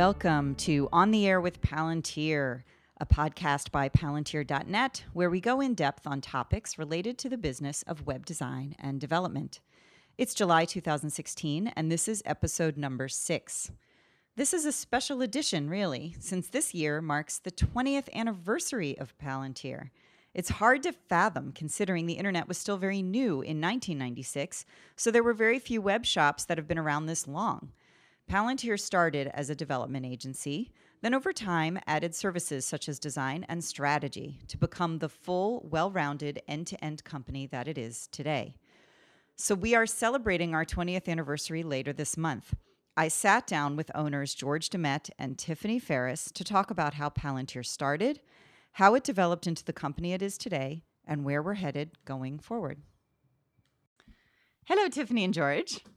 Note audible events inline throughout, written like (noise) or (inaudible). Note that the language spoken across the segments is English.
Welcome to On the Air with Palantir, a podcast by Palantir.net, where we go in depth on topics related to the business of web design and development. It's July 2016, and this is episode number six. This is a special edition, really, since this year marks the 20th anniversary of Palantir. It's hard to fathom considering the internet was still very new in 1996, so there were very few web shops that have been around this long. Palantir started as a development agency, then over time added services such as design and strategy to become the full, well rounded end to end company that it is today. So we are celebrating our 20th anniversary later this month. I sat down with owners George DeMet and Tiffany Farriss to talk about how Palantir started, how it developed into the company it is today, and where we're headed going forward. Hello, Tiffany and George. (laughs)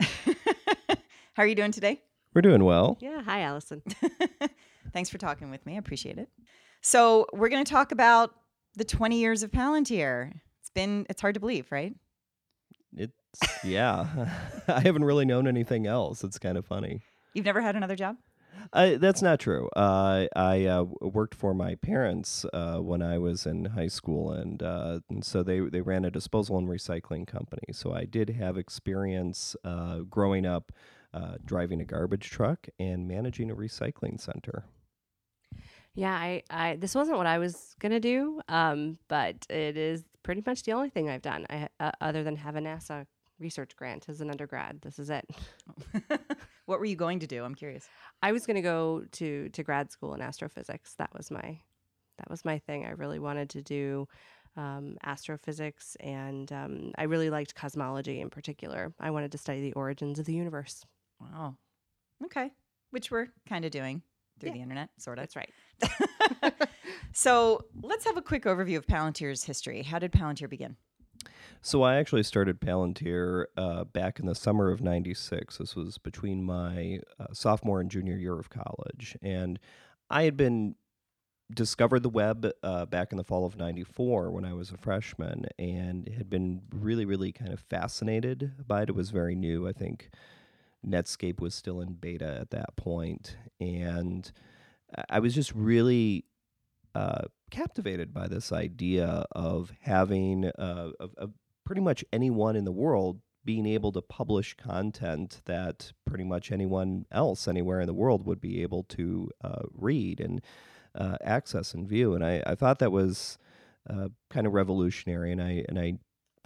how are you doing today? We're doing well. Yeah. Hi, Allison. (laughs) Thanks for talking with me. I appreciate it. So, we're going to talk about the 20 years of Palantir. It's been, it's hard to believe, right? It's, yeah. (laughs) I haven't really known anything else. It's kind of funny. You've never had another job? Uh, that's not true. Uh, I uh, worked for my parents uh, when I was in high school, and, uh, and, so they, they ran a disposal and recycling company. So I did have experience uh, growing up uh, driving a garbage truck and managing a recycling center. Yeah, I, I this wasn't what I was gonna do, um, but it is pretty much the only thing I've done. I, uh, other than have a NASA research grant as an undergrad. This is it. (laughs) (laughs) what were you going to do? I'm curious. I was going to go to to grad school in astrophysics. That was my that was my thing. I really wanted to do um, astrophysics, and um, I really liked cosmology in particular. I wanted to study the origins of the universe. Wow. Okay. Which we're kind of doing through yeah. the internet, sort of. That's right. (laughs) so let's have a quick overview of Palantir's history. How did Palantir begin? So I actually started Palantir uh, back in the summer of '96. This was between my uh, sophomore and junior year of college, and I had been discovered the web uh, back in the fall of 94 when I was a freshman and had been really, really kind of fascinated by it. It was very new. I think Netscape was still in beta at that point, and I was just really uh, captivated by this idea of having uh, of, of pretty much anyone in the world being able to publish content that pretty much anyone else anywhere in the world would be able to uh, read and uh, access and view. And I, I thought that was uh, kind of revolutionary, and I and I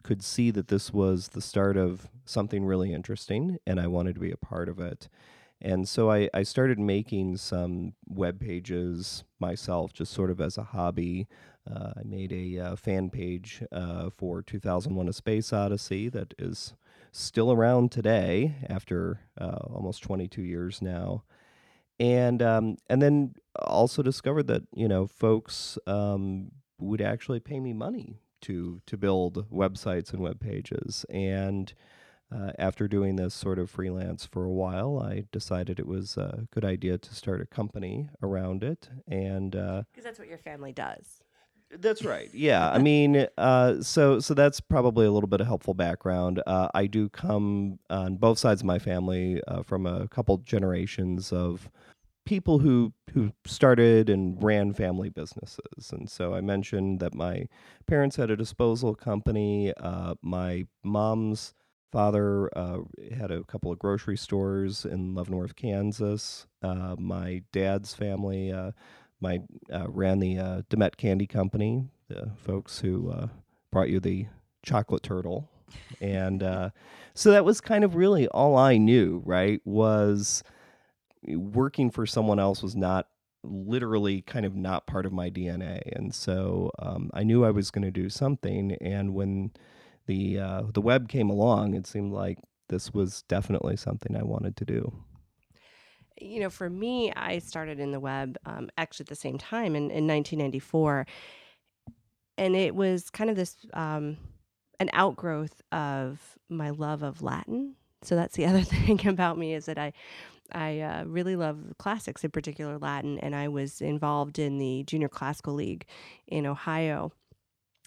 could see that this was the start of something really interesting and I wanted to be a part of it. And so I, I started making some web pages myself, just sort of as a hobby. Uh, I made a uh, fan page uh, for 2001 A Space Odyssey that is still around today after uh, almost 22 years now. And um, and then also discovered that you know folks um, would actually pay me money to to build websites and web pages. And uh, after doing this sort of freelance for a while, I decided it was a good idea to start a company around it. And because uh, that's what your family does. That's right. (laughs) Yeah, I mean, uh, so so that's probably a little bit of helpful background. Uh, I do come on both sides of my family uh, from a couple generations of people who who started and ran family businesses. And so I mentioned that my parents had a disposal company. Uh, my mom's father uh, had a couple of grocery stores in Leavenworth, Kansas. Uh, my dad's family, uh, my uh, ran the uh, DeMet Candy Company, the folks who brought you the chocolate turtle. And so that was kind of really all I knew, right? Was working for someone else was not literally kind of not part of my DNA, and so um, I knew I was going to do something. And when the uh, the web came along, it seemed like this was definitely something I wanted to do. You know, for me, I started in the web um, actually at the same time in, in 1994, and it was kind of this um, an outgrowth of my love of Latin. So that's the (laughs) other thing about me is that I I uh, really love classics, in particular Latin, and I was involved in the Junior Classical League in Ohio.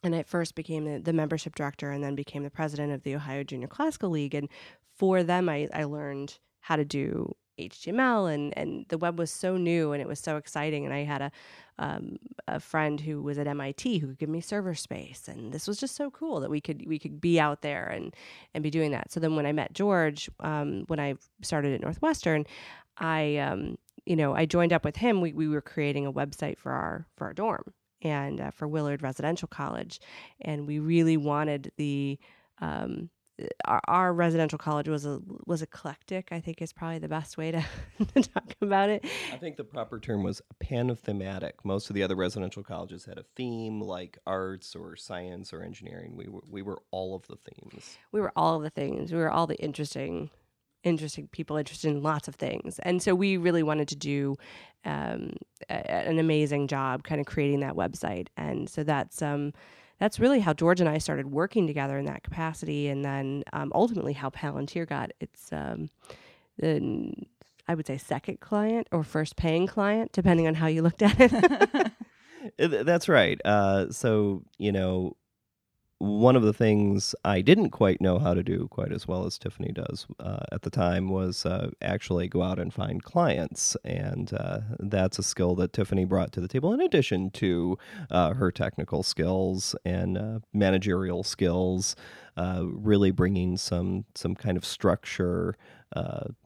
And I first became the, the membership director and then became the president of the Ohio Junior Classical League. And for them, I, I learned how to do HTML and and the web was so new and it was so exciting and I had a um, a friend who was at MIT who could give me server space and this was just so cool that we could we could be out there and and be doing that. So then when I met George um, when I started at Northwestern, I um, you know I joined up with him. We we were creating a website for our for our dorm and uh, for Willard Residential College, and we really wanted the um, our, our, residential college was a was eclectic. I think is probably the best way to, (laughs) to talk about it. I think the proper term was panthematic. Most of the other residential colleges had a theme like arts or science or engineering. We were we were all of the themes. We were all of the things. We were all the interesting interesting people interested in lots of things. And so we really wanted to do um, a, an amazing job kind of creating that website. And so that's um, that's really how George and I started working together in that capacity. And then um, ultimately how Palantir got its, um, the, I would say, second client or first paying client, depending on how you looked at it. (laughs) That's right. Uh, so, you know, one of the things I didn't quite know how to do quite as well as Tiffany does uh, at the time was uh, actually go out and find clients. And uh, that's a skill that Tiffany brought to the table, in addition to uh, her technical skills and uh, managerial skills, uh, really bringing some, some kind of structure,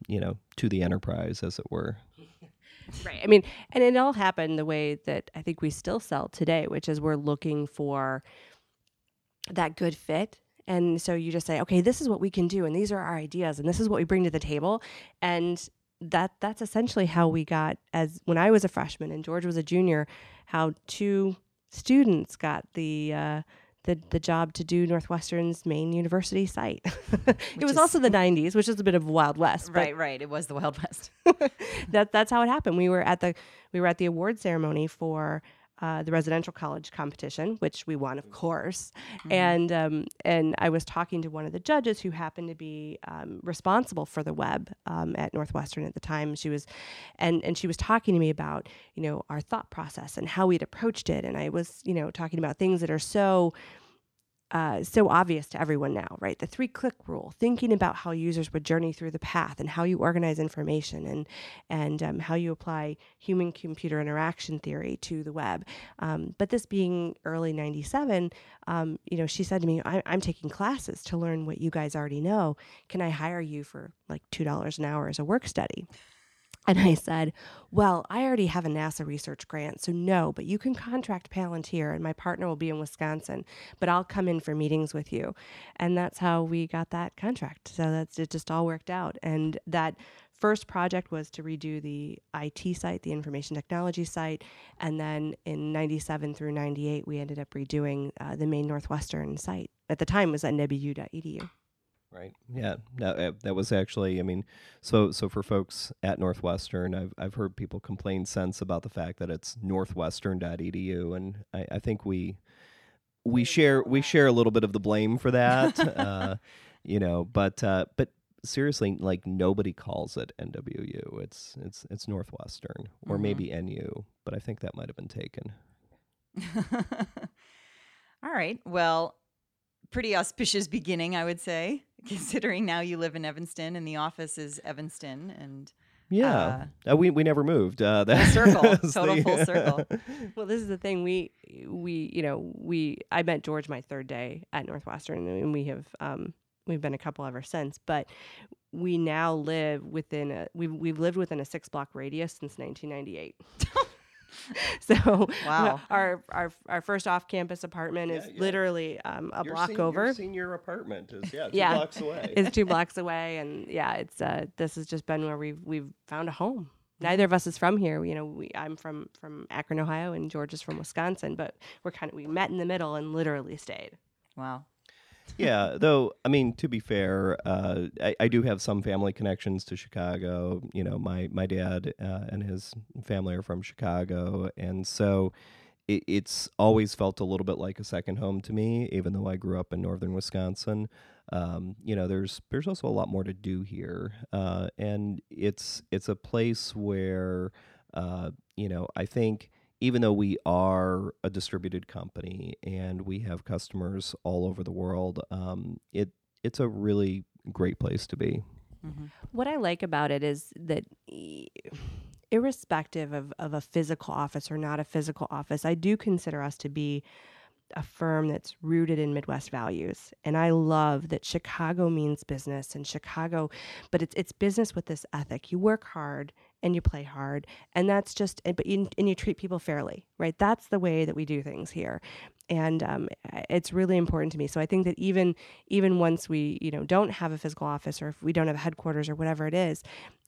you know, to the enterprise, as it were. (laughs) Right. I mean, and it all happened the way that I think we still sell today, which is we're looking for that good fit and so you just say okay this is what we can do and these are our ideas and this is what we bring to the table and that that's essentially how we got as when i was a freshman and george was a junior how two students got the uh, the, the job to do Northwestern's main university site. (laughs) it was also the 90s, which is a bit of Wild West. Right, right. It was the Wild West. (laughs) that that's how it happened. We were at the we were at the award ceremony for uh, the residential college competition, which we won, of course. Mm-hmm. And um, and I was talking to one of the judges who happened to be um, responsible for the web um, at Northwestern at the time. She was, and and she was talking to me about you know our thought process and how we'd approached it. And I was you know talking about things that are so uh, so obvious to everyone now, right? The three click rule, thinking about how users would journey through the path and how you organize information and, and um, how you apply human computer interaction theory to the web. Um, but this being early 97, um, you know, she said to me, I- I'm taking classes to learn what you guys already know. Can I hire you for like $2 an hour as a work study? And I said, Well, I already have a NASA research grant, so no, but you can contract Palantir and my partner will be in Wisconsin, but I'll come in for meetings with you. And that's how we got that contract. So that's it just all worked out. And that first project was to redo the IT site, the information technology site. And then in 97 through 98, we ended up redoing uh, the main Northwestern site. At the time, was at nwu.edu. Right. Yeah. That, uh, that was actually. I mean, so so for folks at Northwestern, I've I've heard people complain since about the fact that it's northwestern.edu, and I, I think we we share we share a little bit of the blame for that. (laughs) uh, you know, but uh, but seriously, like nobody calls it NWU. It's it's it's Northwestern or mm-hmm. maybe NU, but I think that might have been taken. (laughs) All right. Well, pretty auspicious beginning, I would say, considering now you live in Evanston and the office is Evanston and. Yeah, uh, uh, we we never moved. Uh, that full circle, (laughs) total the, full (laughs) circle. well, this is the thing. We we you know we I met George my third day at Northwestern, and we have um, we've been a couple ever since. But we now live within a we've we've lived within a six block radius since 1998. (laughs) (laughs) so wow. our our our first off campus apartment yeah, is yeah. literally um, a your block sen- over. Your senior apartment is yeah, two yeah, blocks away. (laughs) Is two blocks away, and yeah, it's uh, this has just been where we've we've found a home. Neither of us is from here. You know, we, I'm from from Akron, Ohio, and George is from Wisconsin. But we're kind of we met in the middle and literally stayed. Wow yeah, though I mean to be fair, uh, I, I, do have some family connections to Chicago. You know, my my dad uh, and his family are from Chicago, and so it, it's always felt a little bit like a second home to me, even though I grew up in northern Wisconsin. Um, you know, there's there's also a lot more to do here, uh, and it's it's a place where uh, you know I think even though we are a distributed company and we have customers all over the world, um, it it's a really great place to be. Mm-hmm. What I like about it is that. irrespective of, of a physical office or not a physical office, I do consider us to be a firm that's rooted in Midwest values. And I love that Chicago means business and Chicago, but it's it's business with this ethic. You work hard and you play hard, and that's just but you, and you treat people fairly, right? That's the way that we do things here, and um, it's really important to me. So I think that even even once we you know don't have a physical office or if we don't have a headquarters or whatever it is,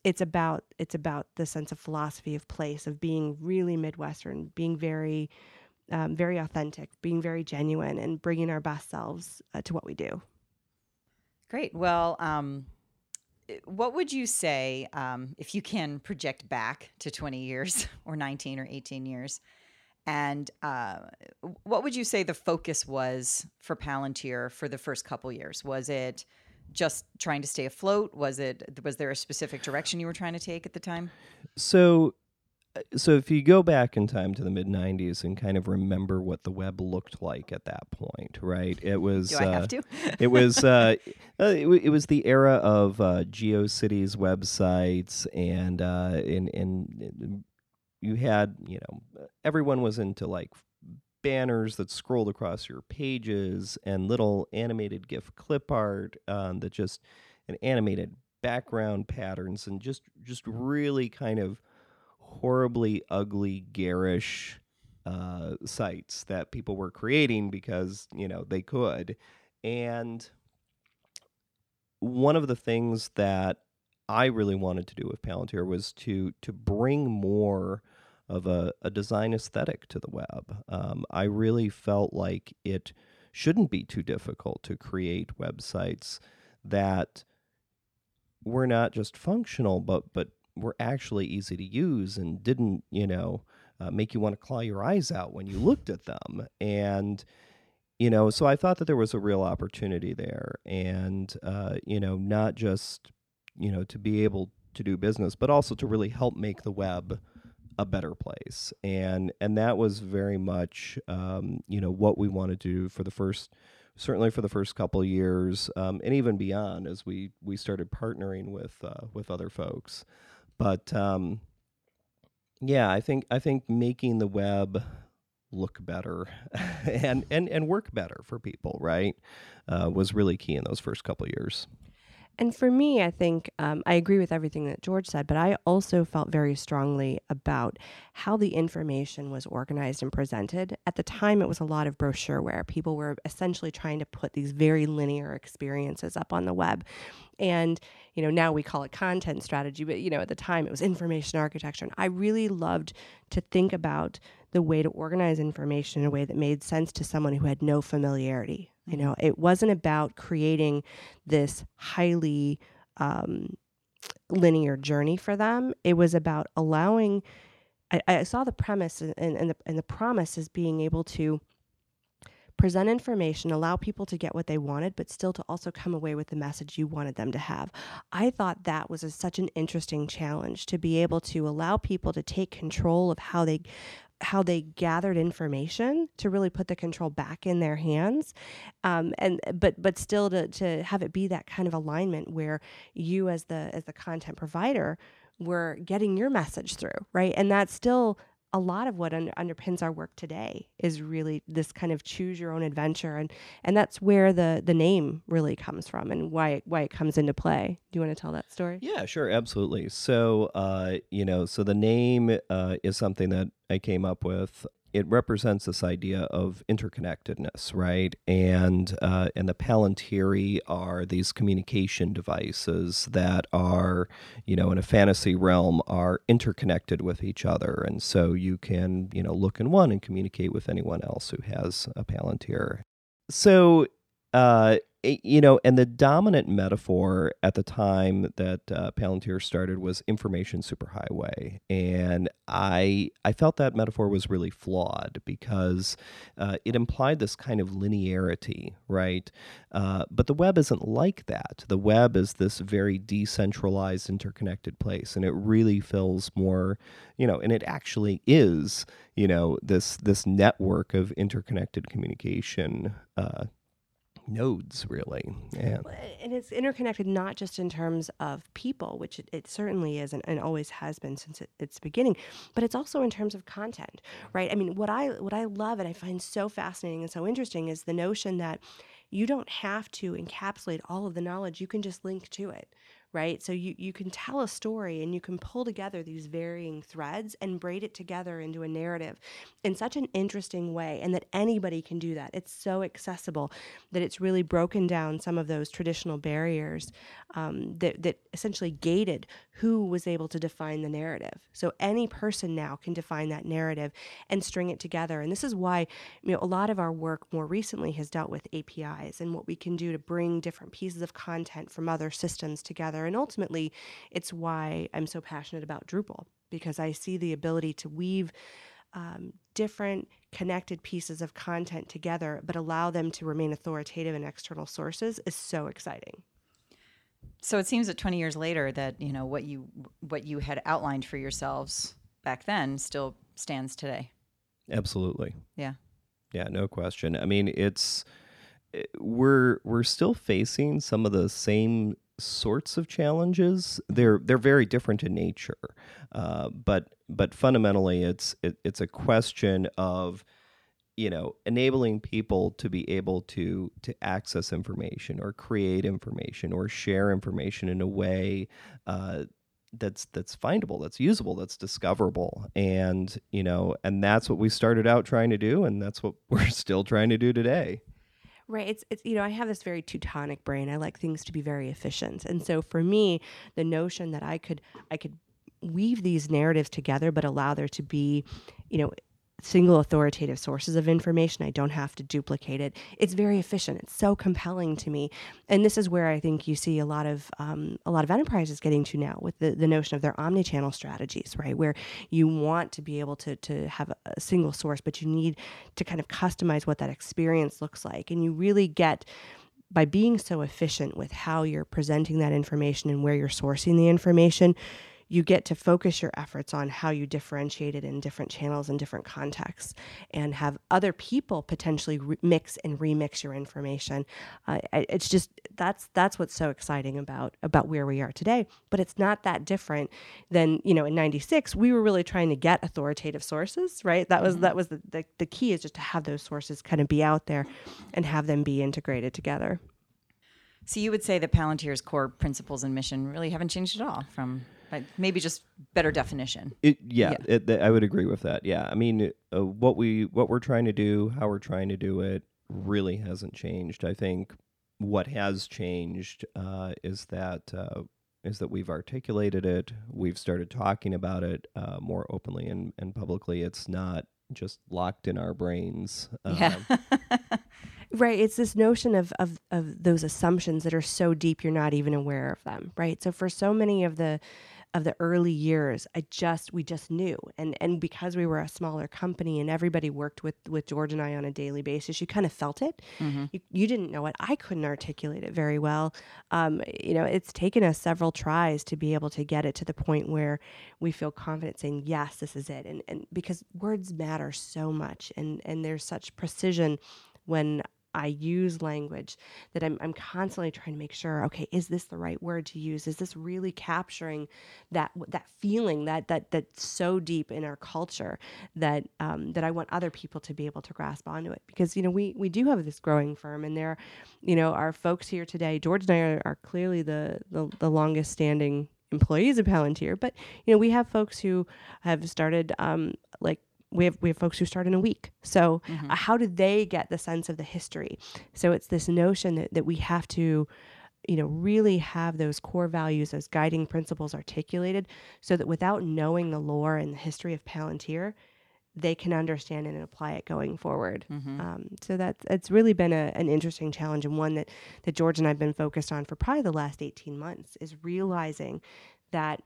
it's about it's about the sense of philosophy of place of being really Midwestern, being very um, very authentic, being very genuine, and bringing our best selves uh, to what we do. Great. Well, um, what would you say um, if you can project back to 20 years (laughs) or 19 or 18 years? And uh, what would you say the focus was for Palantir for the first couple years? Was it just trying to stay afloat? Was it was there a specific direction you were trying to take at the time? So so if you go back in time to the mid 90s and kind of remember what the web looked like at that point right it was Do I have uh, to? (laughs) it was uh, (laughs) uh, it, it, was the era of uh, geocities websites and uh, and and you had you know everyone was into like banners that scrolled across your pages and little animated gif clip art um, that just an animated background patterns and just just really kind of horribly ugly, garish uh, sites that people were creating because you know they could, and one of the things that I really wanted to do with Palantir was to to bring more of a, a design aesthetic to the web. Um, I really felt like it shouldn't be too difficult to create websites that were not just functional but but were actually easy to use and didn't, you know, uh, make you want to claw your eyes out when you looked at them. And, you know, so I thought that there was a real opportunity there. And, uh, you know, not just, you know, to be able to do business, but also to really help make the web a better place. And, and that was very much, um, you know, what we wanted to do for the first certainly for the first couple years, um, and even beyond as we we started partnering with uh, with other folks. But um, yeah, I think I think making the web look better (laughs) and, and and work better for people, right, uh, was really key in those first couple years. And for me, I think um, I agree with everything that George said, but I also felt very strongly about how the information was organized and presented. At the time, it was a lot of brochureware. people were essentially trying to put these very linear experiences up on the web. And, you know, now we call it content strategy, but, you know, at the time it was information architecture. And I really loved to think about the way to organize information in a way that made sense to someone who had no familiarity. You know, mm-hmm. it wasn't about creating this highly um, linear journey for them. It was about allowing. I, I saw the premise and, and, the, and the promise as being able to present information, allow people to get what they wanted, but still to also come away with the message you wanted them to have. I thought that was a, such an interesting challenge to be able to allow people to take control of how they how they gathered information to really put the control back in their hands. Um, and but but still to, to have it be that kind of alignment where you as the as the content provider were getting your message through right? And that's still a lot of what under, underpins our work today is really this kind of choose your own adventure and and that's where the the name really comes from and why it, why it comes into play. Do you want to tell that story? Yeah sure absolutely. So uh, you know so the name uh, is something that i came up with it represents this idea of interconnectedness, right? And uh, and the Palantiri are these communication devices that are, you know, in a fantasy realm, are interconnected with each other, and so you can, you know, look in one and communicate with anyone else who has a Palantir. So uh, you know, and the dominant metaphor at the time that uh, Palantir started was information superhighway, and I I felt that metaphor was really flawed because uh, it implied this kind of linearity, right? Uh, but the web isn't like that. The web is this very decentralized, interconnected place, and it really feels more, you know, and it actually is, you know, this this network of interconnected communication uh, nodes really. And and it's interconnected not just in terms of people which it, it certainly is and, and, always has been since it, its beginning but it's also in terms of content right? I mean what i what i love and i find so fascinating and so interesting is the notion that you don't have to encapsulate all of the knowledge. You can just link to it right? So you, you can tell a story and you can pull together these varying threads and braid it together into a narrative in such an interesting way, and that anybody can do that. It's so accessible that it's really broken down some of those traditional barriers um, that, that essentially gated who was able to define the narrative. So any person now can define that narrative and string it together. And this is why you know a lot of our work more recently has dealt with APIs and what we can do to bring different pieces of content from other systems together and ultimately, it's why I'm so passionate about Drupal because I see the ability to weave um, different connected pieces of content together, but allow them to remain authoritative in external sources is so exciting. So it seems that 20 years later that you know what you what you had outlined for yourselves back then still stands today. Absolutely. Yeah. Yeah, no question. I mean, it's eh, we're we're still facing some of the same sorts of challenges. They're they're very different in nature, uh, but but fundamentally, it's it, it's a question of you know enabling people to be able to to access information or create information or share information in a way uh, that's that's findable that's usable that's discoverable and you know and that's what we started out trying to do and that's what (laughs) we're still trying to do today Right. It's it's you know, I have this very Teutonic brain. I like things to be very efficient. And so for me, the notion that I could I could weave these narratives together but allow there to be, you know, single authoritative sources of information. I don't have to duplicate it. It's very efficient. It's so compelling to me, and this is where I think you see a lot of um, a lot of enterprises getting to now with the, the notion of their omni-channel strategies, right? Where you want to be able to to have a single source, but you need to kind of customize what that experience looks like, and you really get by being so efficient with how you're presenting that information and where you're sourcing the information you get to focus your efforts on how you differentiate it in different channels and different contexts and have other people potentially re- mix and remix your information. Uh, it's just that's that's what's so exciting about about where we are today. But it's not that different than you know in 96 we were really trying to get authoritative sources right? That was mm-hmm. that was the, the, the key is just to have those sources kind of be out there and have them be integrated together. So you would say that Palantir's core principles and mission really haven't changed at all from maybe just better definition. It, yeah, yeah. It, I would agree with that. Yeah, I mean, uh, what we what we're trying to do, how we're trying to do it, really hasn't changed. I think what has changed uh, is that uh, is that we've articulated it, we've started talking about it uh, more openly and, and publicly. It's not just locked in our brains. Yeah. Um, (laughs) Right. It's this notion of, of, of those assumptions that are so deep you're not even aware of them. Right. So for so many of the of the early years, I just we just knew, and and because we were a smaller company and everybody worked with with George and I on a daily basis, you kind of felt it. Mm-hmm. You, you didn't know it. I couldn't articulate it very well. Um, you know, it's taken us several tries to be able to get it to the point where we feel confident saying yes, this is it, and and because words matter so much, and and there's such precision when I use language that I'm, I'm constantly trying to make sure, okay, is this the right word to use? Is this really capturing that that feeling that that that's so deep in our culture that um, that I want other people to be able to grasp onto it? Because you know we we do have this growing firm, and there, you know, our folks here today. George and I are, are clearly the, the the longest standing employees of Palantir, but you know we have folks who have started um, like we have we have folks who start in a week. So mm-hmm. uh, how do they get the sense of the history? So it's this notion that, that we have to you know really have those core values those guiding principles articulated so that without knowing the lore and the history of palantir they can understand and apply it going forward mm-hmm. um, so that's it's really been a, an interesting challenge and one that that george and i've been focused on for probably the last 18 months is realizing that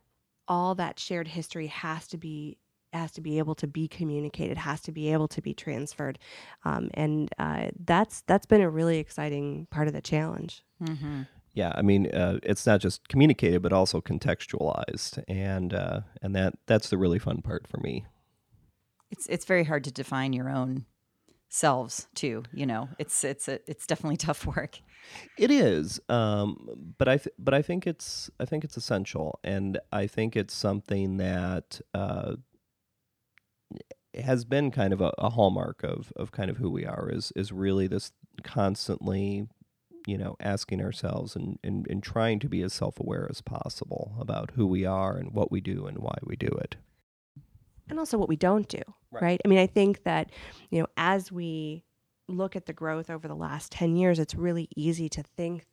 all that shared history has to be has to be able to be communicated, has to be able to be transferred, um, and uh, that's that's been a really exciting part of the challenge. Mm-hmm. Yeah, I mean, uh, it's not just communicated, but also contextualized, and uh, and that that's the really fun part for me. It's it's very hard to define your own selves too. You know, it's it's a, it's definitely (laughs) tough work. It is, um, but I th- but I think it's I think it's essential, and I think it's something that uh, has been kind of a, a hallmark of of kind of who we are is is really this constantly you know asking ourselves and, and, and trying to be as self-aware as possible about who we are and what we do and why we do it and also what we don't do Right. right, i mean i think that you know as we look at the growth over the last 10 years it's really easy to think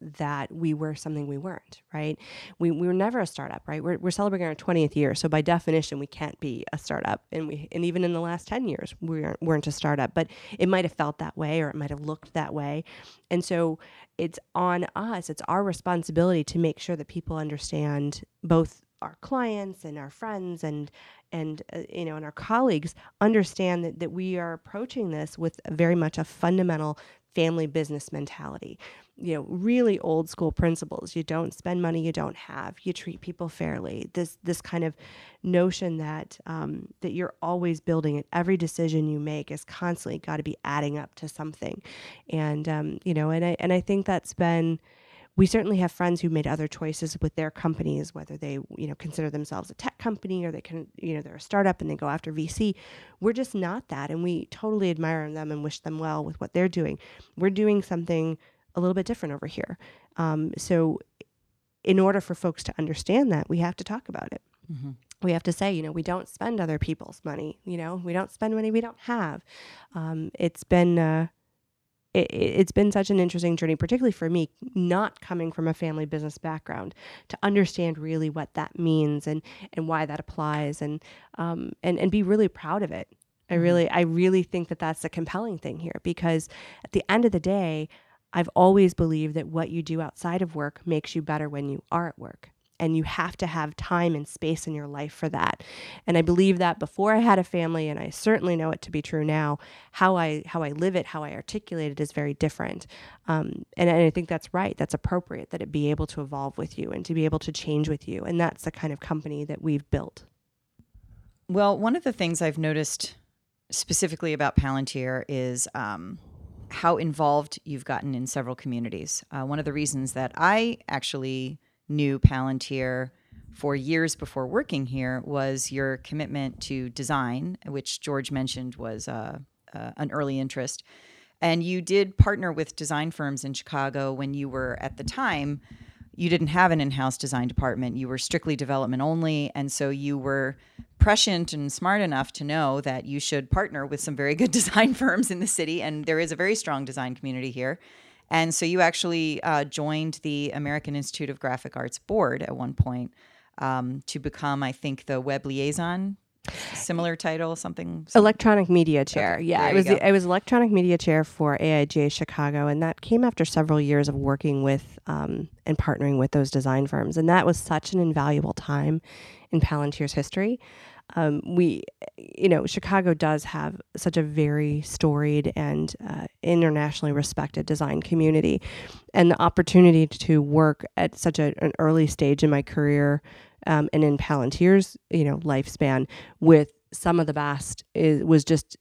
that we were something we weren't right? We, we were never a startup right? We're, we're celebrating our 20th year so by definition we can't be a startup. And we and even in the last 10 years we weren't, weren't a startup but it might have felt that way or it might have looked that way. And so it's on us it's our responsibility to make sure that people understand both our clients and our friends and and uh, you know and our colleagues understand that, that we are approaching this with very much a fundamental family business mentality you know really old school principles. You don't spend money you don't have. You treat people fairly. This this kind of notion that um, that you're always building it. Every decision you make is constantly got to be adding up to something. And um, you know and I, and I think that's been we certainly have friends who made other choices with their companies whether they you know consider themselves a tech company or they can you know they're a startup and they go after vc we're just not that and we totally admire them and wish them well with what they're doing. We're doing something a little bit different over here um, so in order for folks to understand that we have to talk about it Mm-hmm. we have to say, you know, we don't spend other people's money. You know, we don't spend money we don't have. Um, it's been uh, it, it's been such an interesting journey, particularly for me, not coming from a family business background, to understand really what that means and and why that applies, and um, and and be really proud of it. I Mhm. really, I really think that that's a compelling thing here because at the end of the day, I've always believed that what you do outside of work makes you better when you are at work. And you have to have time and space in your life for that. And I believe that before I had a family, and I certainly know it to be true now, how I how I live it, how I articulate it is very different. Um, and, and I think that's right. That's appropriate that it be able to evolve with you and to be able to change with you. And that's the kind of company that we've built. Well, one of the things I've noticed specifically about Palantir is um, how involved you've gotten in several communities. Uh, one of the reasons that I actually knew Palantir for years before working here was your commitment to design, which George mentioned was uh, uh, an early interest. And you did partner with design firms in Chicago when you were at the time you didn't have an in-house design department. You were strictly development only. And so you were prescient and smart enough to know that you should partner with some very good (laughs) design firms in the city. And there is a very strong design community here. And so you actually uh, joined the american institute of graphic arts board at one point um, to become i think the web liaison similar title something Electronic media chair. Okay, yeah, it was the, I was electronic media chair for AIGA Chicago, and that came after several years of working with um, and partnering with those design firms, and that was such an invaluable time in Palantir's history. Um, we, you know, Chicago does have such a very storied and uh, internationally respected design community, and the opportunity to work at such a, an early stage in my career um, and in Palantir's, you know, lifespan with some of the best is, was just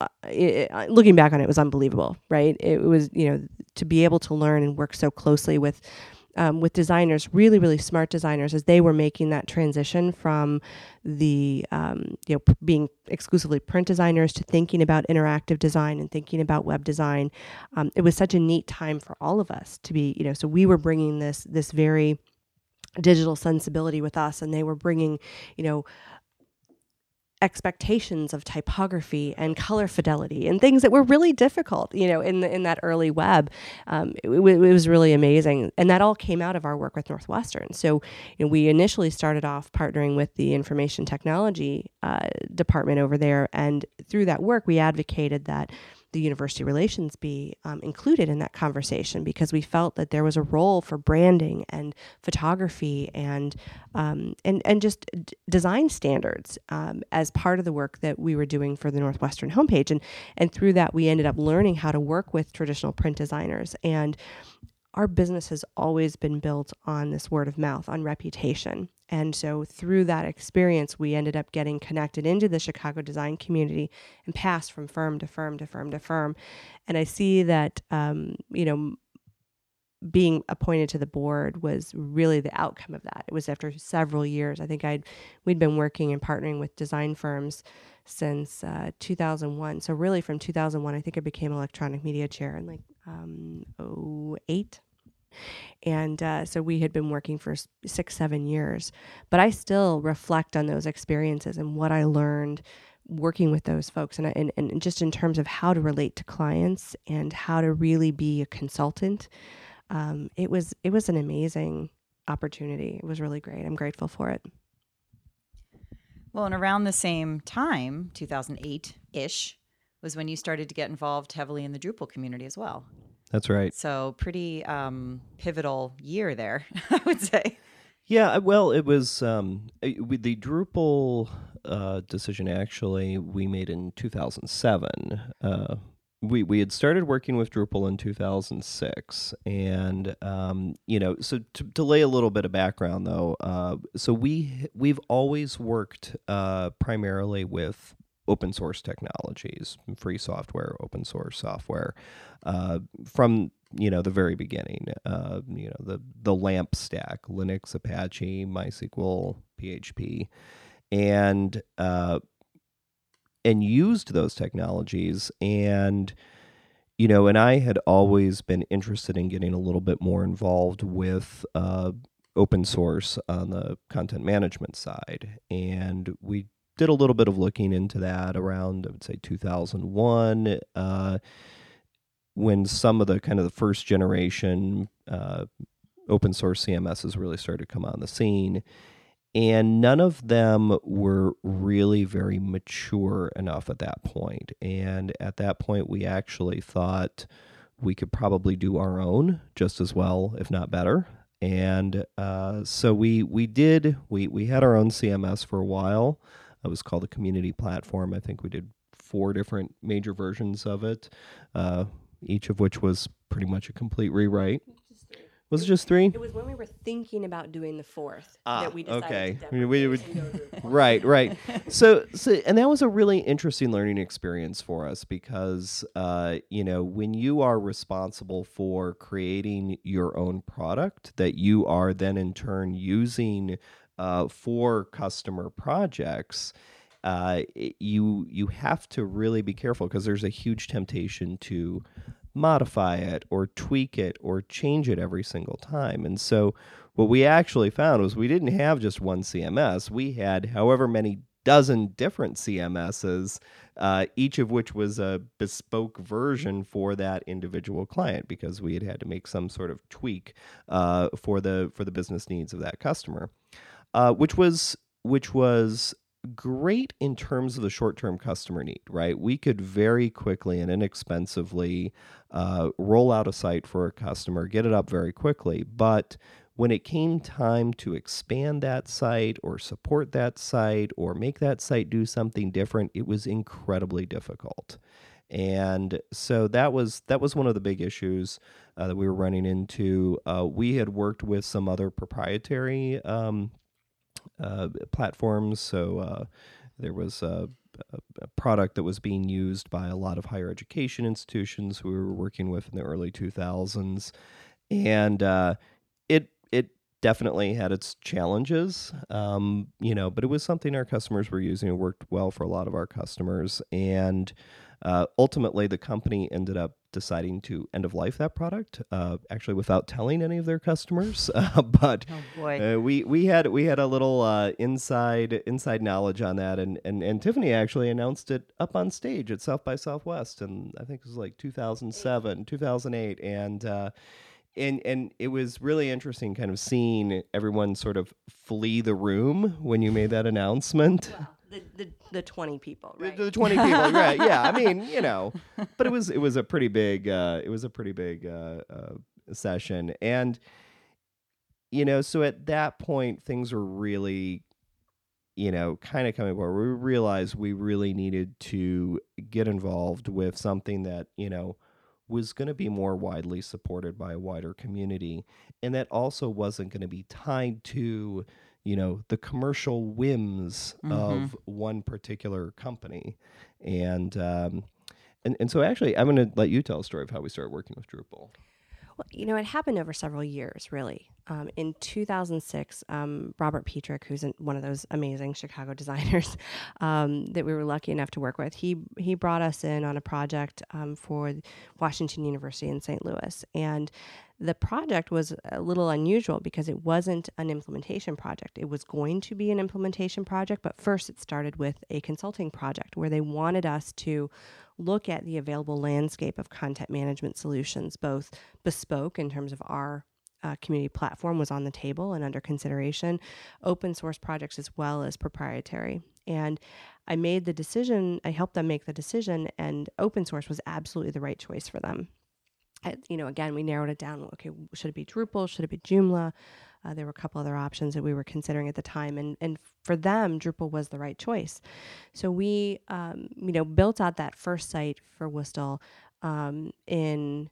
uh, it, uh, looking back on it was unbelievable right? It was you know to be able to learn and work so closely with um, with designers really really smart designers as they were making that transition from the um, you know p- being exclusively print designers to thinking about interactive design and thinking about web design. Um, it was such a neat time for all of us to be you know so we were bringing this this very digital sensibility with us and they were bringing you know expectations of typography and color fidelity and things that were really difficult you know in the, in that early web. Um, it, it was really amazing and that all came out of our work with northwestern. So you know, we initially started off partnering with the information technology uh, department over there and through that work we advocated that the university relations be um, included in that conversation because we felt that there was a role for branding and photography and um, and and just d- design standards um, as part of the work that we were doing for the Northwestern homepage. And and through that we ended up learning how to work with traditional print designers. And our business has always been built on this word of mouth on reputation And so through that experience, we ended up getting connected into the Chicago design community and passed from firm to firm to firm to firm. And I see that, um, you know, being appointed to the board was really the outcome of that. It was after several years. I think I'd we'd been working and partnering with design firms since uh, 2001. So really, from 2001, I think I became electronic media chair in like um, 08. And uh, so we had been working for six, seven years. But I still reflect on those experiences and what I learned working with those folks and, and, and just in terms of how to relate to clients and how to really be a consultant um, it was it was an amazing opportunity. It was really great. I'm grateful for it. Well, and around the same time, 2008 ish, was when you started to get involved heavily in the Drupal community as well. That's right. So, pretty um, pivotal year there, (laughs) I would say. Yeah, well, it was um, with the Drupal uh, decision. Actually, we made in 2007. Uh, we we had started working with Drupal in 2006, and um, you know, so to, to, lay a little bit of background though, uh, so we we've always worked uh, primarily with open source technologies, free software, open source software, uh, from you know the very beginning. Uh, you know the the LAMP stack, Linux, Apache, MySQL, PHP, and uh, and used those technologies and you know and i had always been interested in getting a little bit more involved with uh, open source on the content management side and we did a little bit of looking into that around i would say 2001 uh, when some of the kind of the first generation uh, open source cms's really started to come on the scene and none of them were really very mature enough at that point. And at that point, we actually thought we could probably do our own just as well, if not better. And uh, so we we did we we had our own CMS for a while. It was called the Community Platform. I think we did four different major versions of it, uh, each of which was pretty much a complete rewrite. Was it just three? It was when we were thinking about doing the fourth ah, that we decided okay. we, we, right, right. (laughs) so, so, and that was a really interesting learning experience for us because, uh, you know, when you are responsible for creating your own product that you are then in turn using uh, for customer projects. Uh, you you have to really be careful because there's a huge temptation to modify it or tweak it or change it every single time. And so what we actually found was we didn't have just one CMS. We had however many dozen different CMSs, uh, each of which was a bespoke version for that individual client because we had had to make some sort of tweak uh, for the for the business needs of that customer, uh, which was which was great in terms of the short term customer need, right? We could very quickly and inexpensively uh, roll out a site for a customer, get it up very quickly. But when it came time to expand that site or support that site or make that site do something different, it was incredibly difficult. And so that was that was one of the big issues uh, that we were running into. Uh, we had worked with some other proprietary um, platforms. So uh, there was a, a, product that was being used by a lot of higher education institutions who we were working with in the early 2000s, and uh, it it definitely had its challenges, um, you know, but it was something our customers were using. It worked well for a lot of our customers, and uh, ultimately, the company ended up deciding to end of life that product, uh, actually without telling any of their customers. (laughs) Uh, but oh uh, we we had we had a little uh, inside inside knowledge on that, and, and and Tiffany actually announced it up on stage at South by Southwest, and I think it was like 2007, 2008, and. Uh, and and it was really interesting kind of seeing everyone sort of flee the room when you made that announcement the, the, the 20 people right? the, the 20 people (laughs) right yeah i mean you know but it was it was a pretty big uh, it was a pretty big uh, uh, session. And you know so at that point things were really you know kind of coming where we realized we really needed to get involved with something that you know was going to be more widely supported by a wider community and that also wasn't going to be tied to you know the commercial whims Mhm. of one particular company and um, and and so actually i'm going to let you tell a story of how we started working with drupal you know, it happened over several years, really. Um, in 2006, um, Robert Petrick, who's an, one of those amazing Chicago (laughs) designers um, that we were lucky enough to work with, he he brought us in on a project um, for Washington University in St. Louis, and the project was a little unusual because it wasn't an implementation project. It was going to be an implementation project, but first it started with a consulting project where they wanted us to look at the available landscape of content management solutions, both bespoke in terms of our uh, community platform was on the table and under consideration, open source projects as well as proprietary. And I made the decision, I helped them make the decision, and open source was absolutely the right choice for them. You know, again, we narrowed it down. Okay, should it be Drupal? Should it be Joomla? Uh, there were a couple other options that we were considering at the time, and and for them, Drupal was the right choice. So we, um, you know, built out that first site for Whistle um, in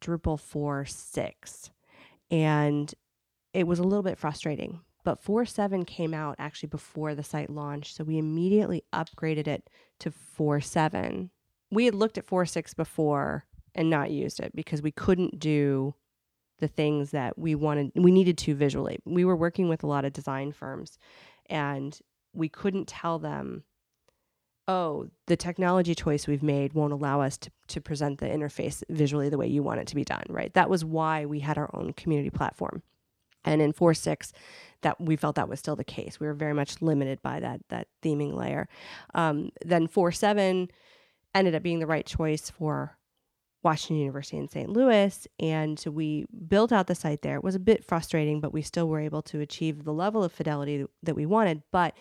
Drupal 4.6, and it was a little bit frustrating. But 4.7 came out actually before the site launched, so we immediately upgraded it to 4.7. We had looked at 4.6 before and not used it because we couldn't do the things that we wanted we needed to visually. We were working with a lot of design firms and we couldn't tell them oh, the technology choice we've made won't allow us to, to present the interface visually the way you want it to be done, right? That was why we had our own community platform. And in 4.6, that we felt that was still the case. We were very much limited by that that theming layer. Um, then 4.7 ended up being the right choice for Washington University in St. Louis. And so we built out the site there. It was a bit frustrating, but we still were able to achieve the level of fidelity that we wanted. But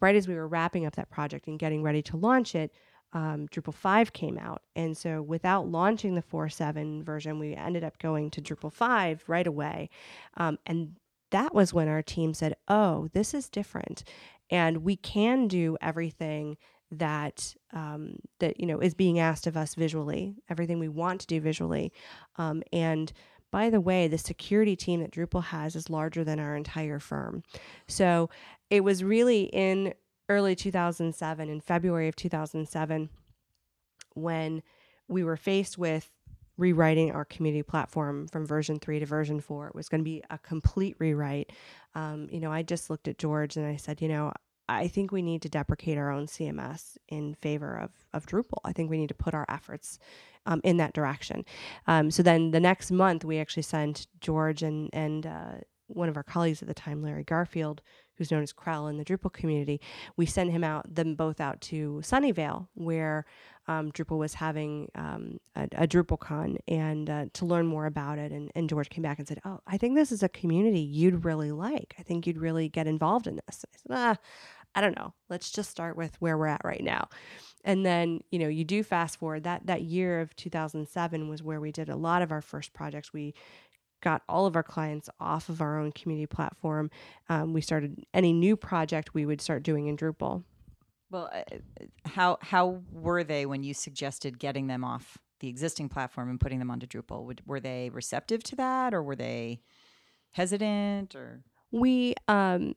right as we were wrapping up that project and getting ready to launch it, um, Drupal 5 came out. And so without launching the 4.7 version, we ended up going to Drupal 5 right away. Um, and that was when our team said, oh, this is different. And we can do everything that um, that you know is being asked of us visually, everything we want to do visually, um, and by the way, the security team that Drupal has is larger than our entire firm. So it was really in early 2007, in February of 2007, when we were faced with rewriting our community platform from version three to version four. It was going to be a complete rewrite. Um, you know, I just looked at George and I said, you know, I think we need to deprecate our own CMS in favor of, of Drupal. I think we need to put our efforts um, in that direction. Um, so then the next month, we actually sent George and, and uh, one of our colleagues at the time, Larry Garfield, who's known as Crell in the Drupal community, we sent him out, them both out to Sunnyvale, where um, Drupal was having um, a, a DrupalCon, and uh, to learn more about it. And, and George came back and said, "Oh, I think this is a community you'd really like. I think you'd really get involved in this." I said, "Ah, I don't know. Let's just start with where we're at right now." And then you know, you do fast forward that that year of 2007 was where we did a lot of our first projects. We got all of our clients off of our own community platform. Um, we started any new project we would start doing in Drupal. Well, uh, how how were they when you suggested getting them off the existing platform and putting them onto Drupal? Would, were they receptive to that, or were they hesitant? Or We um,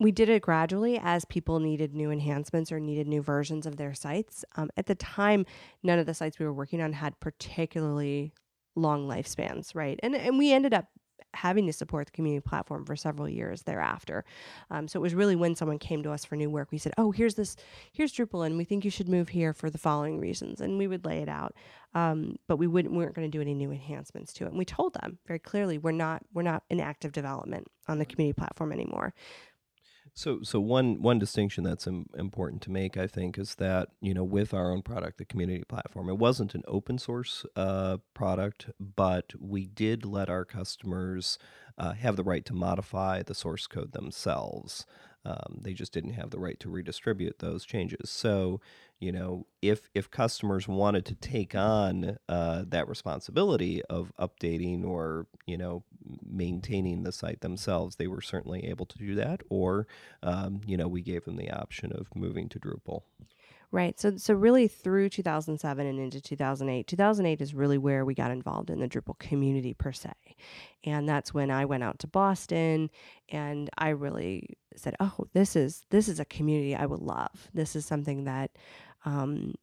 we did it gradually as people needed new enhancements or needed new versions of their sites. Um, at the time, none of the sites we were working on had particularly long lifespans, right? And and we ended up having to support the community platform for several years thereafter. Um, so it was really when someone came to us for new work, we said, "Oh, here's this, here's Drupal, and we think you should move here for the following reasons," and we would lay it out. Um, but we wouldn't, we weren't going to do any new enhancements to it. And we told them very clearly, we're not, we're not in active development on the community platform anymore. So, so one one distinction that's Im- important to make, I think, is that you know, with our own product, the community platform, it wasn't an open source uh, product, but we did let our customers uh, have the right to modify the source code themselves. Um, they just didn't have the right to redistribute those changes. So, you know, if if customers wanted to take on uh, that responsibility of updating or you know maintaining the site themselves, they were certainly able to do that. Or, um, you know, we gave them the option of moving to Drupal. Right. So so really through 2007 and into 2008. 2008 is really where we got involved in the Drupal community per se. And that's when I went out to Boston and I really said, "Oh, this is this is a community I would love. This is something that um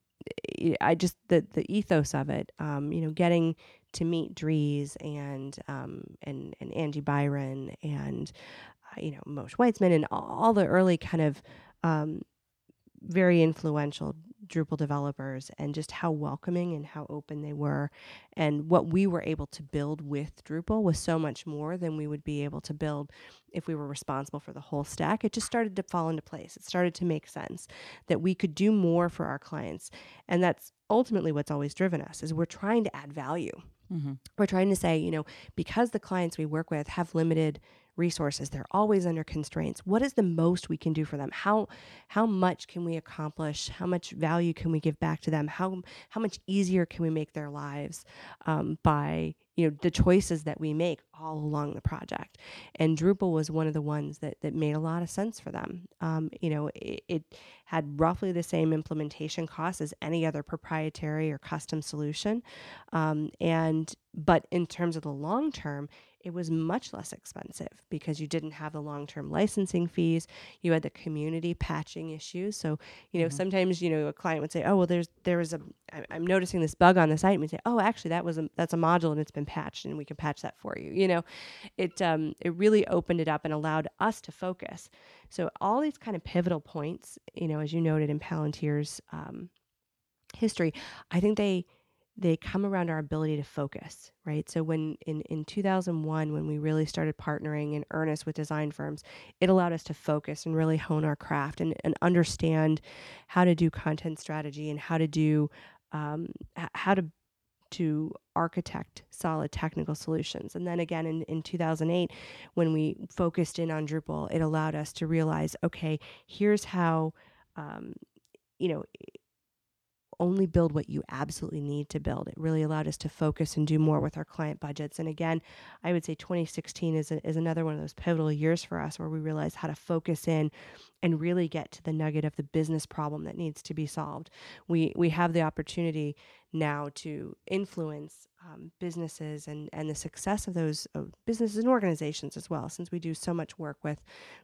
I just the the ethos of it, um, you know, getting to meet Dries and um, and and Angie Byron and uh, you know Moshe Weitzman and all the early kind of um, very influential Drupal developers and just how welcoming and how open they were. And what we were able to build with Drupal was so much more than we would be able to build if we were responsible for the whole stack. It just started to fall into place. It started to make sense that we could do more for our clients. And that's ultimately what's always driven us is we're trying to add value. Mm-hmm. We're trying to say, you know, because the clients we work with have limited resources they're always under constraints. What is the most we can do for them? How how much can we accomplish? How much value can we give back to them? How how much easier can we make their lives um, by you know the choices that we make all along the project? And drupal was one of the ones that that made a lot of sense for them. Um, you know it, it, had roughly the same implementation costs as any other proprietary or custom solution. Um, and but in terms of the long term it was much less expensive because you didn't have the long-term licensing fees. You had the community patching issues. So you know mm-hmm. sometimes you know a client would say oh well there's there was a i'm noticing this bug on the site. And we say oh actually that was a that's a module and it's been patched and we can patch that for you. You know it um it really opened it up and allowed us to focus. So all these kind of pivotal points you know as you noted in palantir's um, history i think they they come around our ability to focus, right? So when in, in 2001, when we really started partnering in earnest with design firms, it allowed us to focus and really hone our craft and, and understand how to do content strategy and how to do um, how to to architect solid technical solutions. And then again in, in 2008, when we focused in on Drupal, it allowed us to realize, okay, here's how um, you know only build what you absolutely need to build. It really allowed us to focus and do more with our client budgets. And again, I would say 2016 is, a, is another one of those pivotal years for us where we realized how to focus in and really get to the nugget of the business problem that needs to be solved. We, we have the opportunity now to influence um, businesses and, and the success of those uh, businesses and organizations as well, since we do so much work with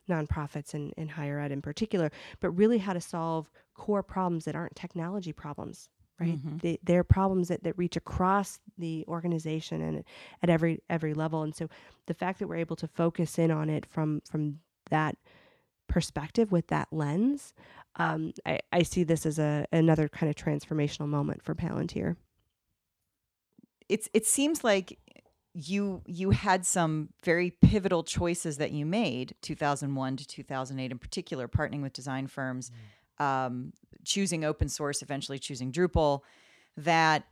nonprofits and, and higher ed in particular, but really how to solve core problems that aren't technology problems right? Mm-hmm. they, they're problems that, that reach across the organization and at every every level. And so the fact that we're able to focus in on it from from that perspective with that lens um, I, I see this as a another kind of transformational moment for palantir. It's it seems like you you had some very pivotal choices that you made 2001 to 2008 in particular partnering with design firms mm um, choosing open source, eventually choosing Drupal, that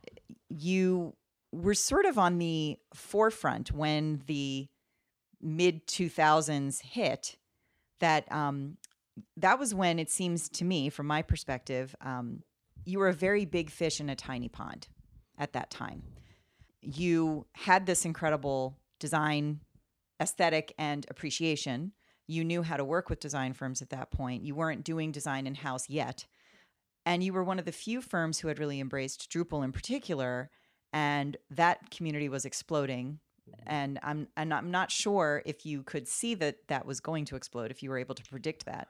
you were sort of on the forefront when the mid 2000s hit. That um, that was when it seems to me, from my perspective, um, you were a very big fish in a tiny pond at that time. You had this incredible design aesthetic and appreciation you knew how to work with design firms at that point. You weren't doing design in house yet. And you were one of the few firms who had really embraced Drupal in particular. And that community was exploding. And I'm, and I'm not sure if you could see that that was going to explode, if you were able to predict that.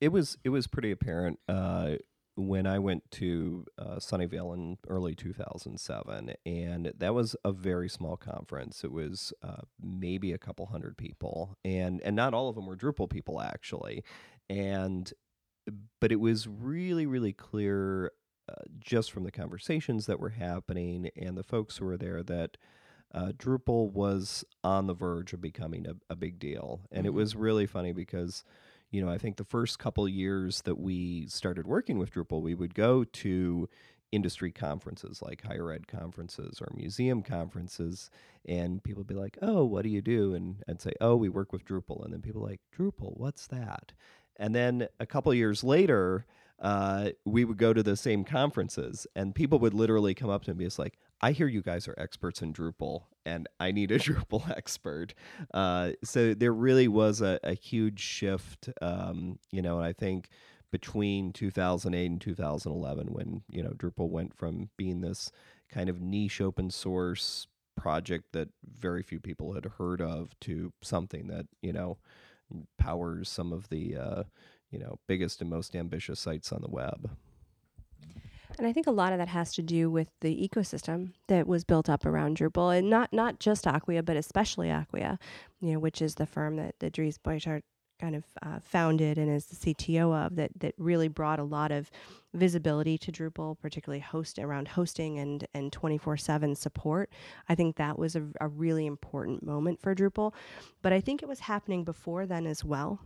It was it was pretty apparent. Uh, when I went to uh, Sunnyvale in early 2007, and that was a very small conference. It was uh, maybe a couple hundred people, and and not all of them were Drupal people actually, and but it was really really clear uh, just from the conversations that were happening and the folks who were there that. Uh, Drupal was on the verge of becoming a, a big deal. And mm-hmm. it was really funny because you know, I think the first couple years that we started working with Drupal, we would go to industry conferences like higher ed conferences or museum conferences and people would be like oh what do you do? And i'd say oh we work with drupal. And then people like drupal what's that? And then a couple years later uh, we would go to the same conferences and people would literally come up to me and be like i hear you guys are experts in drupal and i need a (laughs) drupal expert uh, so there really was a, a huge shift um, you know and i think between 2008 and 2011 when you know Drupal went from being this kind of niche open source project that very few people had heard of to something that you know powers some of the uh, you know biggest and most ambitious sites on the web. And I think a lot of that has to do with the ecosystem that was built up around Drupal, and not not just Acquia, but especially Acquia, you know, which is the firm that that Dries Buytaert kind of uh, founded and is the CTO of that that really brought a lot of visibility to Drupal, particularly host around hosting and and 24/7 support. I think that was a, a really important moment for Drupal, but I think it was happening before then as well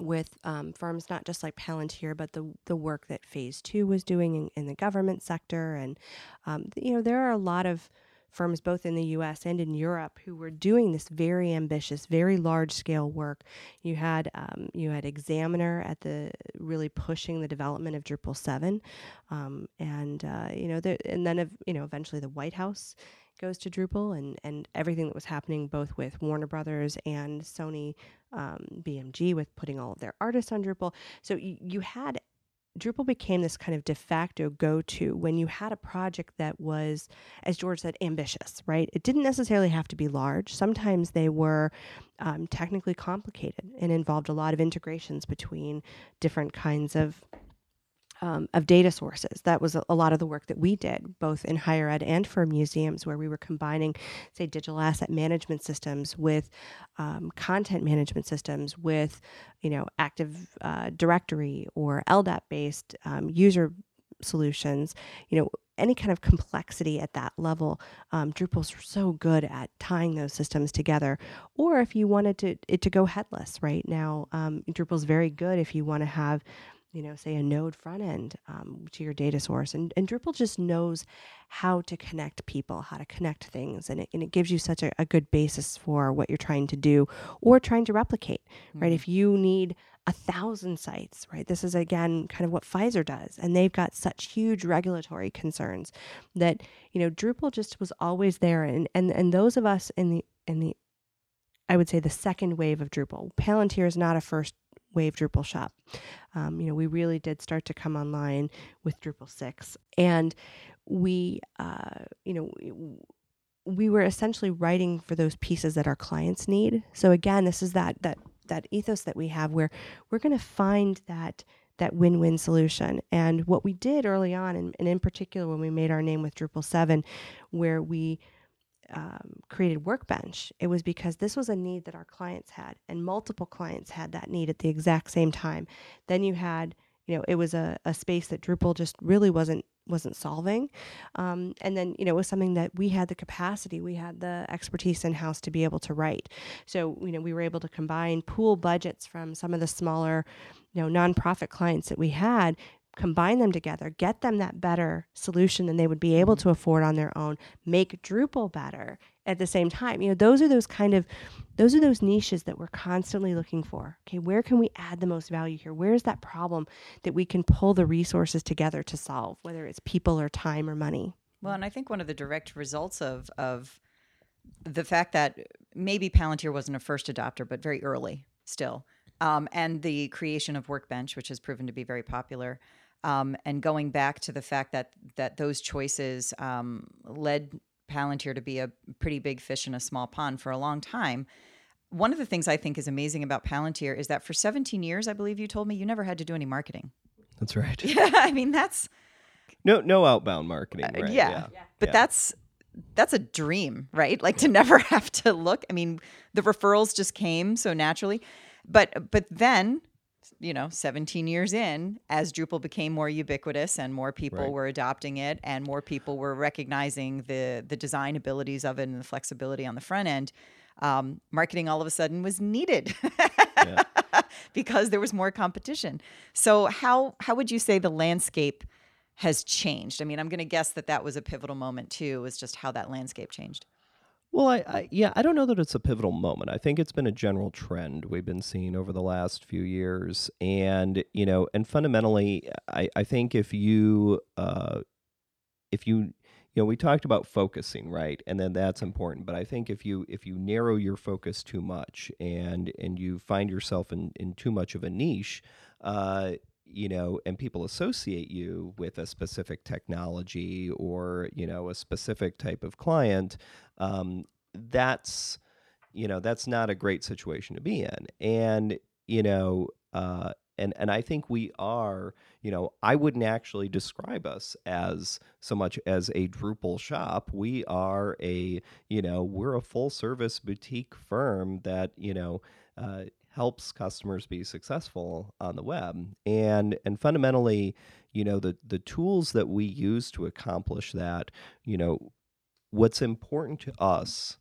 with um, firms not just like Palantir, but the the work that Phase Two was doing in, in the government sector, and um, you know there are a lot of firms both in the US and in Europe who were doing this very ambitious, very large scale work. You had um, you had Examiner at the really pushing the development of Drupal 7. Um, and uh, you know, the, and then you know, eventually the White House goes to Drupal and, and everything that was happening both with Warner Brothers and Sony um, BMG with putting all of their artists on Drupal. So you, you had Drupal became this kind of de facto go to when you had a project that was, as George said, ambitious, right? It didn't necessarily have to be large. Sometimes they were um, technically complicated and involved a lot of integrations between different kinds of um, of data sources. That was a, lot of the work that we did, both in higher ed and for museums, where we were combining, say, digital asset management systems with um, content management systems, with, you know, Active uh, Directory or LDAP-based um, user solutions. You know, any kind of complexity at that level, um, Drupal's so good at tying those systems together. Or if you wanted to, it to go headless, right now, um, Drupal's very good if you want to have you know, say a node front end um, to your data source. And, and Drupal just knows how to connect people, how to connect things. And it, and it gives you such a, a good basis for what you're trying to do or trying to replicate, mm-hmm. right? If you need a thousand sites, right? This is again kind of what Pfizer does. And they've got such huge regulatory concerns that, you know, Drupal just was always there. And, and, and those of us in the, in the, I would say the second wave of Drupal. Palantir is not a first Wave Drupal shop. Um, you know, we really did start to come online with Drupal 6. And we, uh, you know, we were essentially writing for those pieces that our clients need. So again, this is that that that ethos that we have where we're going to find that that win-win solution. And what we did early on, and, and in particular when we made our name with Drupal 7, where we um, created Workbench, it was because this was a need that our clients had, and multiple clients had that need at the exact same time. Then you had, you know, it was a, a space that Drupal just really wasn't wasn't solving, um, and then you know it was something that we had the capacity, we had the expertise in house to be able to write. So you know we were able to combine pool budgets from some of the smaller, you know, nonprofit clients that we had combine them together, get them that better solution than they would be able to afford on their own, make Drupal better at the same time. You know, those are those kind of those are those niches that we're constantly looking for. Okay, where can we add the most value here? Where is that problem that we can pull the resources together to solve, whether it's people or time or money? Well, and I think one of the direct results of of the fact that maybe Palantir wasn't a first adopter, but very early still, um, and the creation of Workbench, which has proven to be very popular, um, and going back to the fact that that those choices um, led Palantir to be a pretty big fish in a small pond for a long time. One of the things I think is amazing about Palantir is that for 17 years, I believe you told me you never had to do any marketing. That's right. (laughs) Yeah, I mean that's no no outbound marketing. Uh, right? yeah. yeah. but yeah. that's that's a dream, right? Like to (laughs) never have to look. I mean, the referrals just came so naturally. But but then you know 17 years in as drupal became more ubiquitous and more people right. were adopting it and more people were recognizing the the design abilities of it and the flexibility on the front end um, marketing all of a sudden was needed (laughs) because there was more competition. So how how would you say the landscape has changed? I mean i'm going to guess that that was a pivotal moment too was just how that landscape changed well, I, I, yeah, I don't know that it's a pivotal moment. I think it's been a general trend we've been seeing over the last few years, and you know, and fundamentally, I, I think if you uh, if you you know we talked about focusing right? And then that's important. But i think if you if you narrow your focus too much and and you find yourself in in too much of a niche uh, you know, and people associate you with a specific technology or you know a specific type of client, um, that's you know that's not a great situation to be in, and you know. Uh, and and I think we are, you know, I wouldn't actually describe us as so much as a Drupal shop. We are a, you know, we're a full service boutique firm that, you know, uh, helps customers be successful on the web. And and fundamentally, you know, the the tools that we use to accomplish that, you know, what's important to us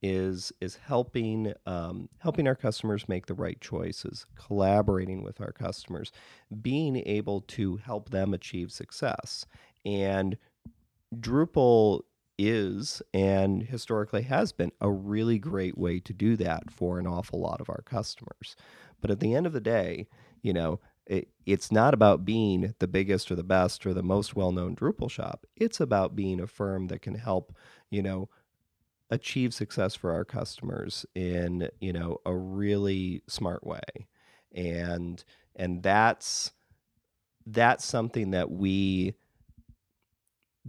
is is helping um, helping our customers make the right choices, collaborating with our customers, being able to help them achieve success. And Drupal is and historically has been a really great way to do that for an awful lot of our customers. But at the end of the day, you know, it, it's not about being the biggest or the best or the most well-known Drupal shop. It's about being a firm that can help, you know, achieve success for our customers in you know a really smart way and and that's that's something that we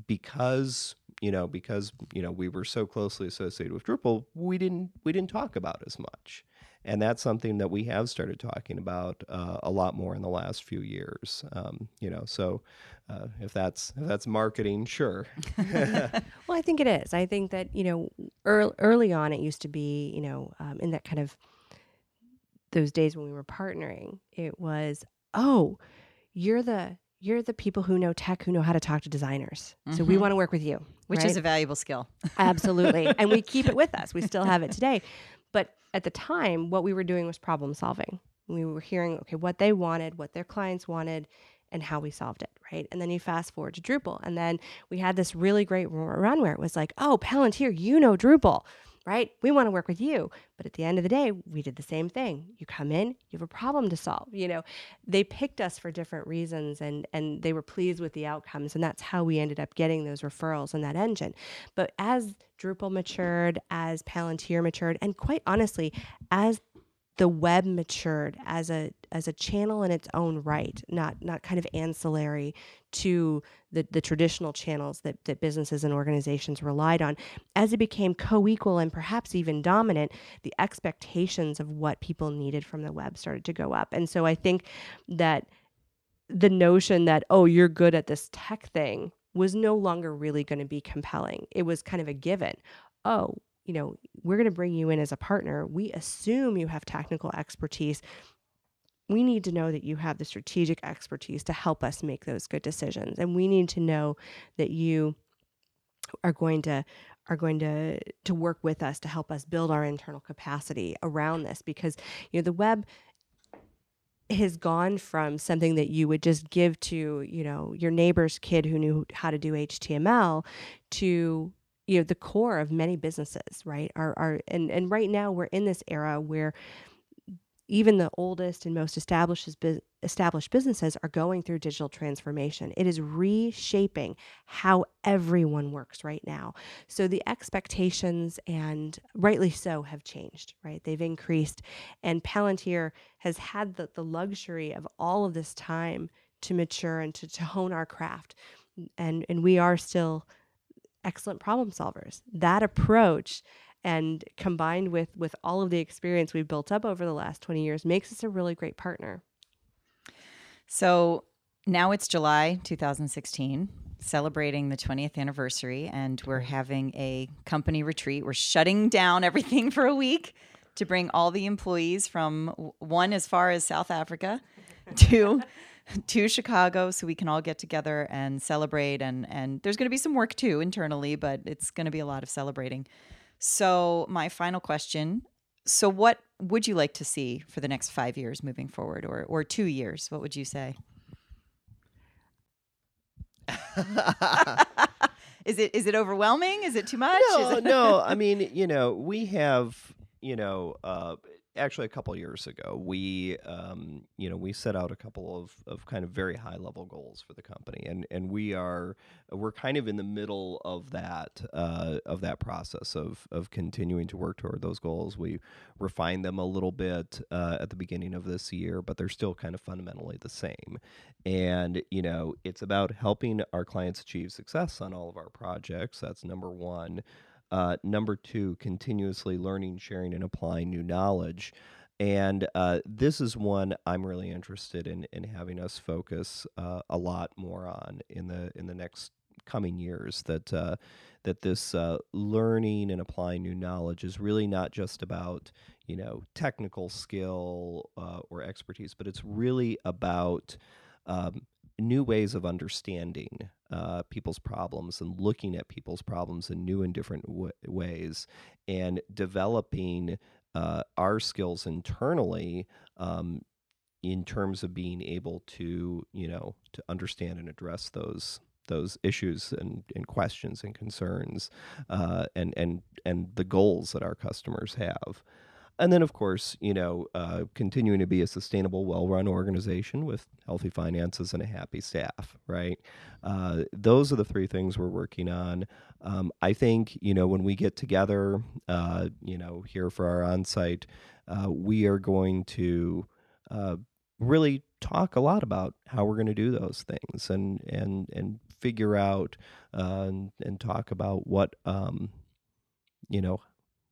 because you know because you know we were so closely associated with Drupal we didn't we didn't talk about as much and that's something that we have started talking about uh, a lot more in the last few years. Um, you know, so uh, if that's if that's marketing, sure. (laughs) well, I think it is. I think that you know, early, early on, it used to be you know, um, in that kind of those days when we were partnering, it was oh, you're the you're the people who know tech who know how to talk to designers. Mm-hmm. So we mm-hmm. want to work with you. Which right? is a valuable skill. Absolutely. (laughs) and we keep it with us. We still have it today. But at the time, what we were doing was problem solving. We were hearing, okay, what they wanted, what their clients wanted, and how we solved it, right? And then you fast forward to Drupal. And then we had this really great run where it was like, oh, Palantir, you know Drupal, right? We want to work with you. But at the end of the day, we did the same thing. You come in, you have a problem to solve. You know, they picked us for different reasons and and they were pleased with the outcomes. And that's how we ended up getting those referrals and that engine. But as Drupal matured, as Palantir matured, and quite honestly, as the web matured as a as a channel in its own right, not not kind of ancillary to the, the traditional channels that, that businesses and organizations relied on. As it became co-equal and perhaps even dominant, the expectations of what people needed from the web started to go up. And so I think that the notion that, oh, you're good at this tech thing was no longer really going to be compelling. It was kind of a given. Oh, you know, we're going to bring you in as a partner. We assume you have technical expertise. We need to know that you have the strategic expertise to help us make those good decisions. And we need to know that you are going to are going to to work with us to help us build our internal capacity around this because you know the web has gone from something that you would just give to you know your neighbor's kid who knew how to do html to you know the core of many businesses right are are and and right now we're in this era where even the oldest and most established established businesses are going through digital transformation. It is reshaping how everyone works right now. So the expectations and rightly so have changed, right? They've increased and Palantir has had the, the luxury of all of this time to mature and to, to hone our craft. And and we are still excellent problem solvers. That approach and combined with with all of the experience we've built up over the last 20 years makes us a really great partner. So now it's July 2016, celebrating the 20th anniversary, and we're mm-hmm. having a company retreat. We're shutting down everything for a week to bring all the employees from one as far as South Africa (laughs) to (laughs) to Chicago so we can all get together and celebrate and and there's going to be some work too internally but it's going to be a lot of celebrating. So my final question, so what would you like to see for the next 5 years moving forward or or 2 years? What would you say? (laughs) is it is it overwhelming? Is it too much? No, no. (laughs) I mean, you know, we have, you know, uh, actually a couple years ago, we um, you know we set out a couple of, of kind of very high level goals for the company, and and we are we're kind of in the middle of that uh, of that process of of continuing to work toward those goals. We refined them a little bit uh, at the beginning of this year, but they're still kind of fundamentally the same. And you know, it's about helping our clients achieve success on all of our projects. That's number one. Uh, number two, continuously learning, sharing, and applying new knowledge. And uh, this is one I'm really interested in in having us focus uh, a lot more on in the in the next coming years. That uh, that this uh, learning and applying new knowledge is really not just about you know technical skill uh, or expertise, but it's really about um, new ways of understanding uh, people's problems and looking at people's problems in new and different w- ways and developing uh, our skills internally um, in terms of being able to you know to understand and address those those issues and, and questions and concerns uh, and and and the goals that our customers have and then of course you know uh, continuing to be a sustainable well-run organization with healthy finances and a happy staff right? Uh, those are the three things we're working on. Um, i think you know when we get together uh, you know here for our on-site uh, we are going to uh, really talk a lot about how we're going to do those things and and and figure out uh, and, and talk about what um, you know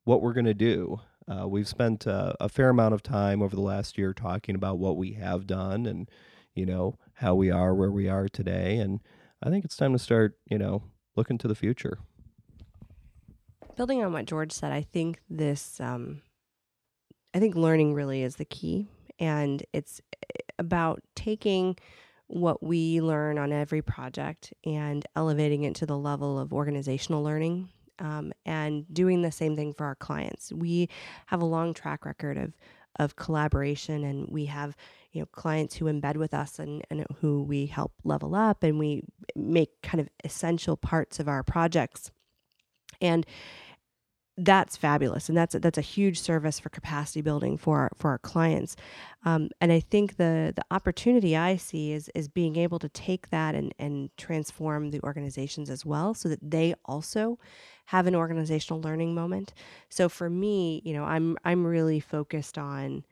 what we're going to do uh, we've spent uh, a fair amount of time over the last year talking about what we have done and, you know, how we are where we are today. And I think it's time to start, you know, looking to the future. Building on what George said, I think this, um, I think learning really is the key. And it's eh, about taking what we learn on every project and elevating it to the level of organizational learning um, and doing the same thing for our clients. We have a long track record of of collaboration, and we have you know clients who embed with us and, and who we help level up, and we make kind of essential parts of our projects. And that's fabulous, and that's a, that's a huge service for capacity building for our, for our clients. Um, and I think the the opportunity I see is is being able to take that and and transform the organizations as well, so that they also have an organizational learning moment. So for me, you know, I'm I'm really focused on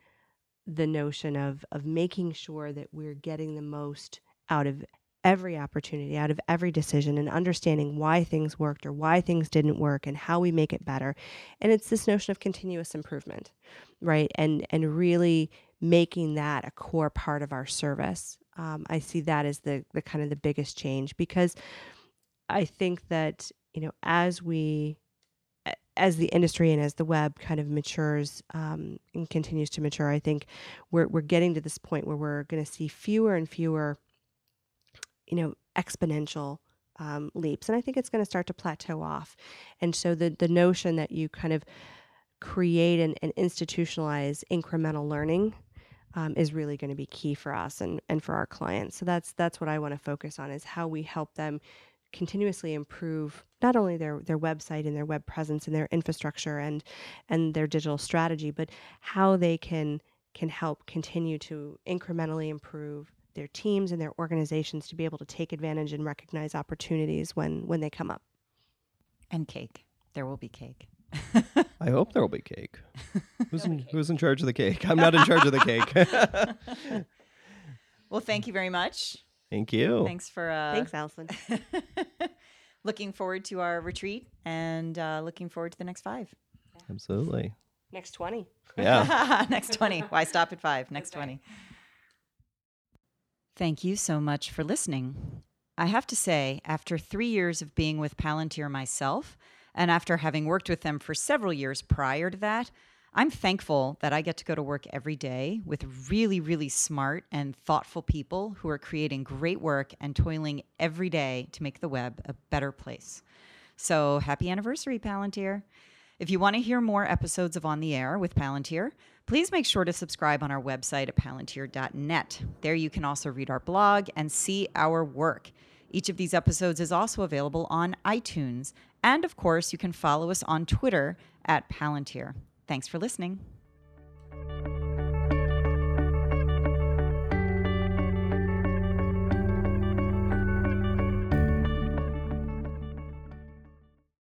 the notion of of making sure that we're getting the most out of every opportunity, out of every decision, and understanding why things worked or why things didn't work and how we make it better. And it's this notion of continuous improvement, right? And and really making that a core part of our service. Um, I see that as the the kind of the biggest change because I think that you know as we as the industry and as the web kind of matures um, and continues to mature, I think we're we're getting to this point where we're going to see fewer and fewer you know, exponential um, leaps. And I think it's going to start to plateau off. And so the, the notion that you kind of create and, and institutionalize incremental learning um, is really going to be key for us and, and for our clients. So that's that's what I want to focus on is how we help them continuously improve not only their their website and their web presence and their infrastructure and and their digital strategy, but how they can can help continue to incrementally improve their teams and their organizations to be able to take advantage and recognize opportunities when when they come up. And cake. There will be cake. (laughs) I hope there will be cake. (laughs) Who's in, who's in charge of the cake? I'm not in charge of the cake. (laughs) well, thank you very much. Thank you. Thanks for uh, thanks, Allison. looking forward to our retreat and uh, looking forward to the next five. Absolutely. Next twenty. Yeah. next twenty. Why stop at five? Next twenty. Thank you so much for listening. I have to say, after three years of being with Palantir myself, and after having worked with them for several years prior to that, I'm thankful that I get to go to work every day with really, really smart and thoughtful people who are creating great work and toiling every day to make the web a better place. So happy anniversary, Palantir. If you want to hear more episodes of On the Air with Palantir, please make sure to subscribe on our website at palantir.net. There you can also read our blog and see our work. Each of these episodes is also available on iTunes. And of course, you can follow us on Twitter at Palantir. Thanks for listening.